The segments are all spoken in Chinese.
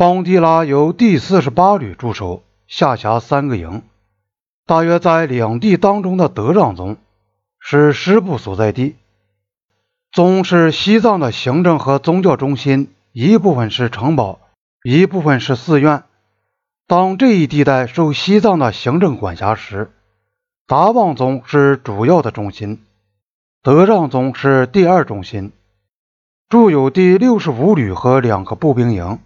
邦迪拉由第四十八旅驻守，下辖三个营，大约在两地当中的德让宗是师部所在地。宗是西藏的行政和宗教中心，一部分是城堡，一部分是寺院。当这一地带受西藏的行政管辖时，达旺宗是主要的中心，德让宗是第二中心。驻有第六十五旅和两个步兵营。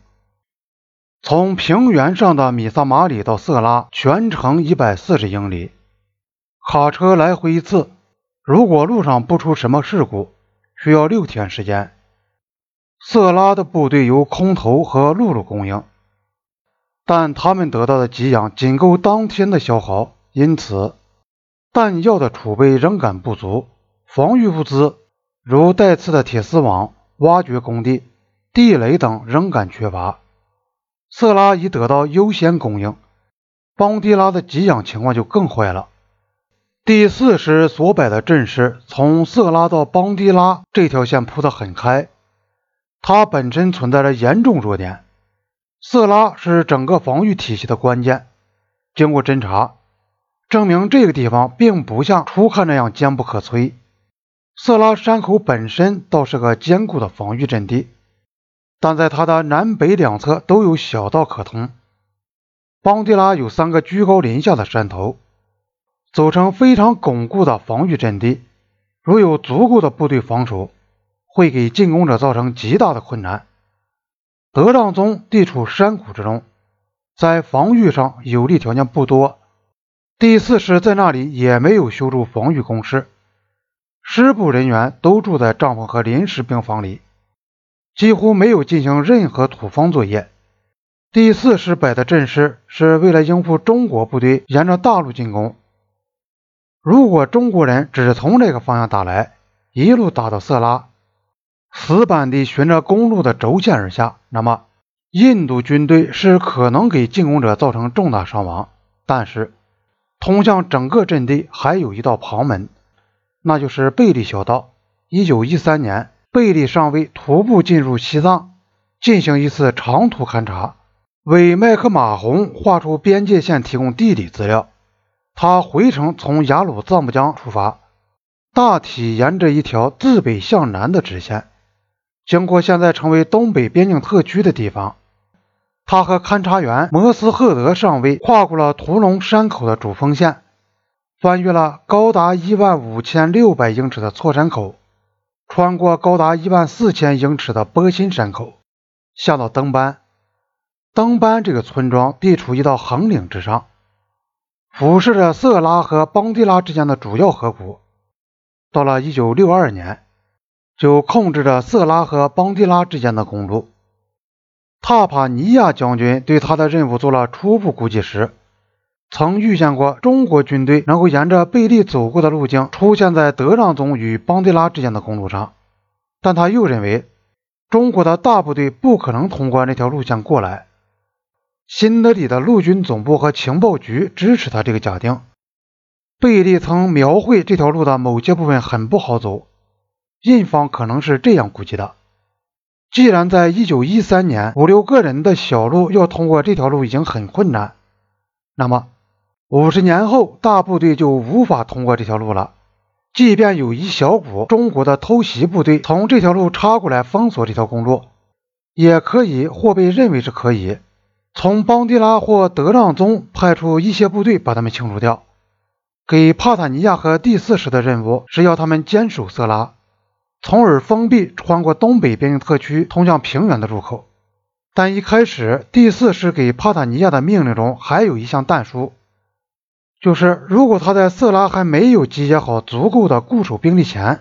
从平原上的米萨马里到色拉，全程一百四十英里，卡车来回一次。如果路上不出什么事故，需要六天时间。色拉的部队由空投和陆路供应。但他们得到的给养仅够当天的消耗，因此弹药的储备仍感不足，防御物资如带刺的铁丝网、挖掘工地、地雷等仍感缺乏。色拉已得到优先供应，邦迪拉的给养情况就更坏了。第四师所摆的阵势从色拉到邦迪拉这条线铺得很开，它本身存在着严重弱点。色拉是整个防御体系的关键。经过侦查，证明这个地方并不像初看那样坚不可摧。色拉山口本身倒是个坚固的防御阵地，但在它的南北两侧都有小道可通。邦迪拉有三个居高临下的山头，组成非常巩固的防御阵地。如有足够的部队防守，会给进攻者造成极大的困难。德让宗地处山谷之中，在防御上有利条件不多。第四师在那里也没有修筑防御工事，师部人员都住在帐篷和临时病房里，几乎没有进行任何土方作业。第四师摆的阵势是为了应付中国部队沿着大陆进攻。如果中国人只从这个方向打来，一路打到色拉。死板地循着公路的轴线而下，那么印度军队是可能给进攻者造成重大伤亡。但是，通向整个阵地还有一道旁门，那就是贝利小道。一九一三年，贝利上尉徒步进入西藏，进行一次长途勘察，为麦克马洪画出边界线提供地理资料。他回程从雅鲁藏布江出发，大体沿着一条自北向南的直线。经过现在成为东北边境特区的地方，他和勘察员摩斯赫德上尉跨过了屠龙山口的主峰线，翻越了高达一万五千六百英尺的错山口，穿过高达一万四千英尺的波心山口，下到登班。登班这个村庄地处一道横岭之上，俯视着色拉和邦迪拉之间的主要河谷。到了一九六二年。就控制着色拉和邦迪拉之间的公路。塔帕尼亚将军对他的任务做了初步估计时，曾预见过中国军队能够沿着贝利走过的路径出现在德让宗与邦迪拉之间的公路上，但他又认为中国的大部队不可能通过那条路线过来。新德里的陆军总部和情报局支持他这个假定。贝利曾描绘这条路的某些部分很不好走。印方可能是这样估计的：既然在一九一三年五六个人的小路要通过这条路已经很困难，那么五十年后大部队就无法通过这条路了。即便有一小股中国的偷袭部队从这条路插过来封锁这条公路，也可以或被认为是可以从邦迪拉或德让宗派出一些部队把他们清除掉。给帕塔尼亚和第四师的任务是要他们坚守色拉。从而封闭穿过东北边境特区通向平原的入口。但一开始，第四师给帕塔尼亚的命令中还有一项弹书，就是如果他在色拉还没有集结好足够的固守兵力前，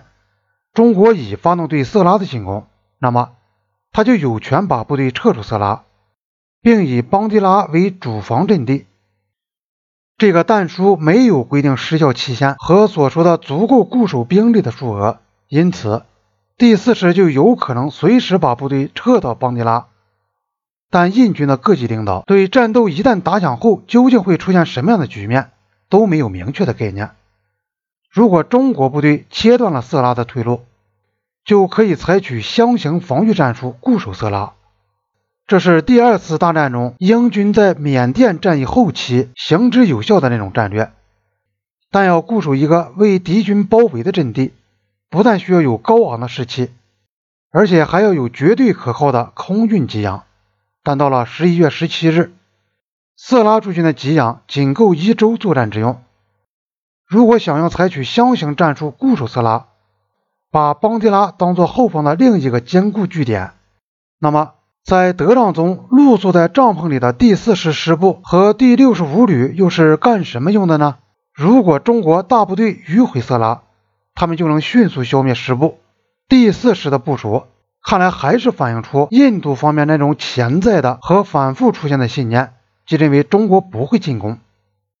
中国已发动对色拉的进攻，那么他就有权把部队撤出色拉，并以邦迪拉为主防阵地。这个弹书没有规定失效期限和所说的足够固守兵力的数额，因此。第四师就有可能随时把部队撤到邦迪拉，但印军的各级领导对战斗一旦打响后究竟会出现什么样的局面都没有明确的概念。如果中国部队切断了色拉的退路，就可以采取箱型防御战术固守色拉；这是第二次大战中英军在缅甸战役后期行之有效的那种战略。但要固守一个为敌军包围的阵地，不但需要有高昂的士气，而且还要有绝对可靠的空运给养。但到了十一月十七日，色拉诸军的给养仅够一周作战之用。如果想要采取箱型战术固守色拉，把邦迪拉当做后方的另一个坚固据点，那么。在德让宗露宿在帐篷里的第四师师部和第六十五旅又是干什么用的呢？如果中国大部队迂回色拉，他们就能迅速消灭师部。第四师的部署看来还是反映出印度方面那种潜在的和反复出现的信念，即认为中国不会进攻。